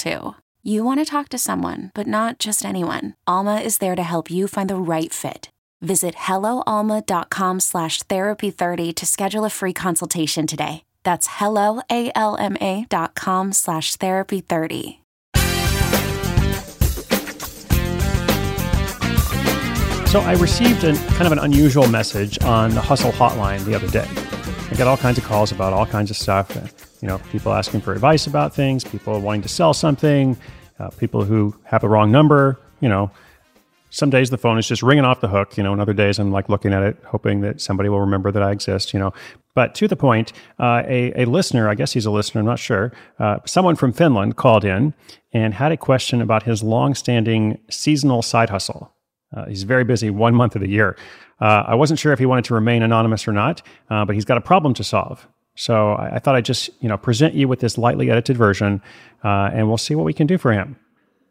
too. You want to talk to someone, but not just anyone. Alma is there to help you find the right fit. Visit helloalma.com slash therapy30 to schedule a free consultation today. That's helloalma.com slash therapy30. So I received a kind of an unusual message on the Hustle hotline the other day. I got all kinds of calls about all kinds of stuff. You know, people asking for advice about things, people wanting to sell something, uh, people who have the wrong number. You know, some days the phone is just ringing off the hook. You know, and other days I'm like looking at it, hoping that somebody will remember that I exist. You know, but to the point, uh, a, a listener, I guess he's a listener, I'm not sure, uh, someone from Finland called in and had a question about his long-standing seasonal side hustle. Uh, he's very busy one month of the year. Uh, I wasn't sure if he wanted to remain anonymous or not, uh, but he's got a problem to solve. So I, I, thought I'd just you know present you with this lightly edited version, uh, and we'll see what we can do for him.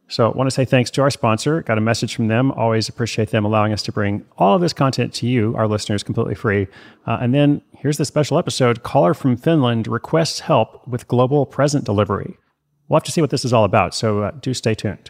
So I want to say thanks to our sponsor. Got a message from them. Always appreciate them allowing us to bring all of this content to you, our listeners, completely free. Uh, and then here's the special episode. Caller from Finland requests help with global present delivery. We'll have to see what this is all about. So uh, do stay tuned.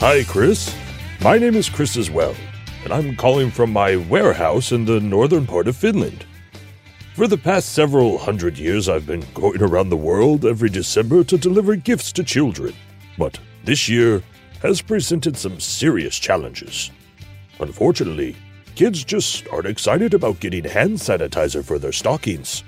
Hi, Chris. My name is Chris as well, and I'm calling from my warehouse in the northern part of Finland. For the past several hundred years, I've been going around the world every December to deliver gifts to children. But this year has presented some serious challenges. Unfortunately, kids just aren't excited about getting hand sanitizer for their stockings,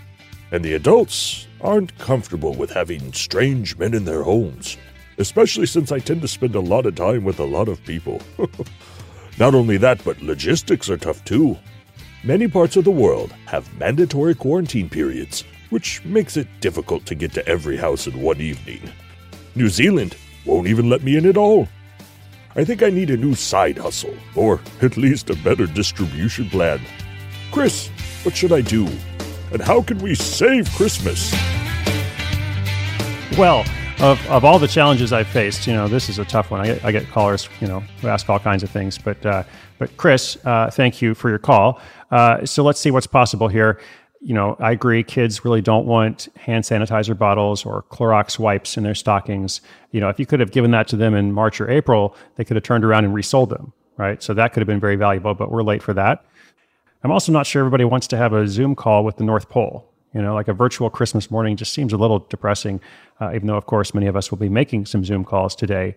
and the adults aren't comfortable with having strange men in their homes especially since I tend to spend a lot of time with a lot of people. Not only that, but logistics are tough too. Many parts of the world have mandatory quarantine periods, which makes it difficult to get to every house in one evening. New Zealand won't even let me in at all. I think I need a new side hustle, or at least a better distribution plan. Chris, what should I do? And how can we save Christmas? Well, of, of all the challenges I've faced, you know, this is a tough one. I get, I get callers, you know, who ask all kinds of things. But, uh, but Chris, uh, thank you for your call. Uh, so let's see what's possible here. You know, I agree. Kids really don't want hand sanitizer bottles or Clorox wipes in their stockings. You know, if you could have given that to them in March or April, they could have turned around and resold them, right? So that could have been very valuable. But we're late for that. I'm also not sure everybody wants to have a Zoom call with the North Pole. You know, like a virtual Christmas morning just seems a little depressing, uh, even though, of course, many of us will be making some Zoom calls today.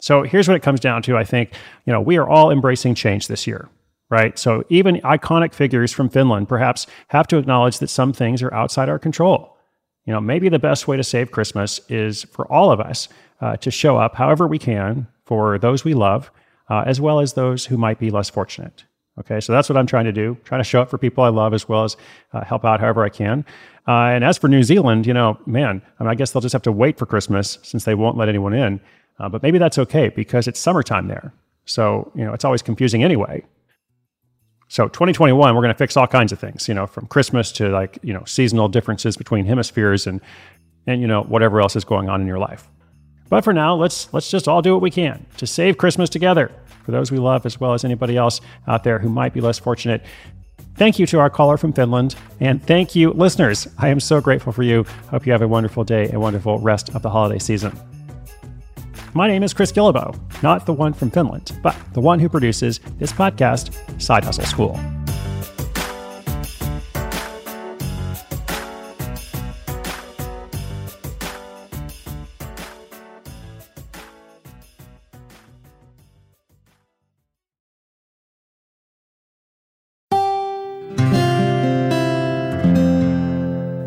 So here's what it comes down to. I think, you know, we are all embracing change this year, right? So even iconic figures from Finland perhaps have to acknowledge that some things are outside our control. You know, maybe the best way to save Christmas is for all of us uh, to show up however we can for those we love uh, as well as those who might be less fortunate. Okay, so that's what I'm trying to do, trying to show up for people I love as well as uh, help out however I can. Uh, and as for New Zealand, you know, man, I, mean, I, guess they'll just have to wait for Christmas since they won't let anyone in. Uh, but maybe that's okay because it's summertime there. So, you know, it's always confusing anyway. So 2021, we're going to fix all kinds of things, you know, from Christmas to like, you know, seasonal differences between hemispheres and, and, you know, whatever else is going on in your life. But for now, let's, let's just all do what we can to save Christmas together for those we love, as well as anybody else out there who might be less fortunate. Thank you to our caller from Finland. And thank you, listeners. I am so grateful for you. Hope you have a wonderful day and wonderful rest of the holiday season. My name is Chris Guillebeau, not the one from Finland, but the one who produces this podcast, Side Hustle School.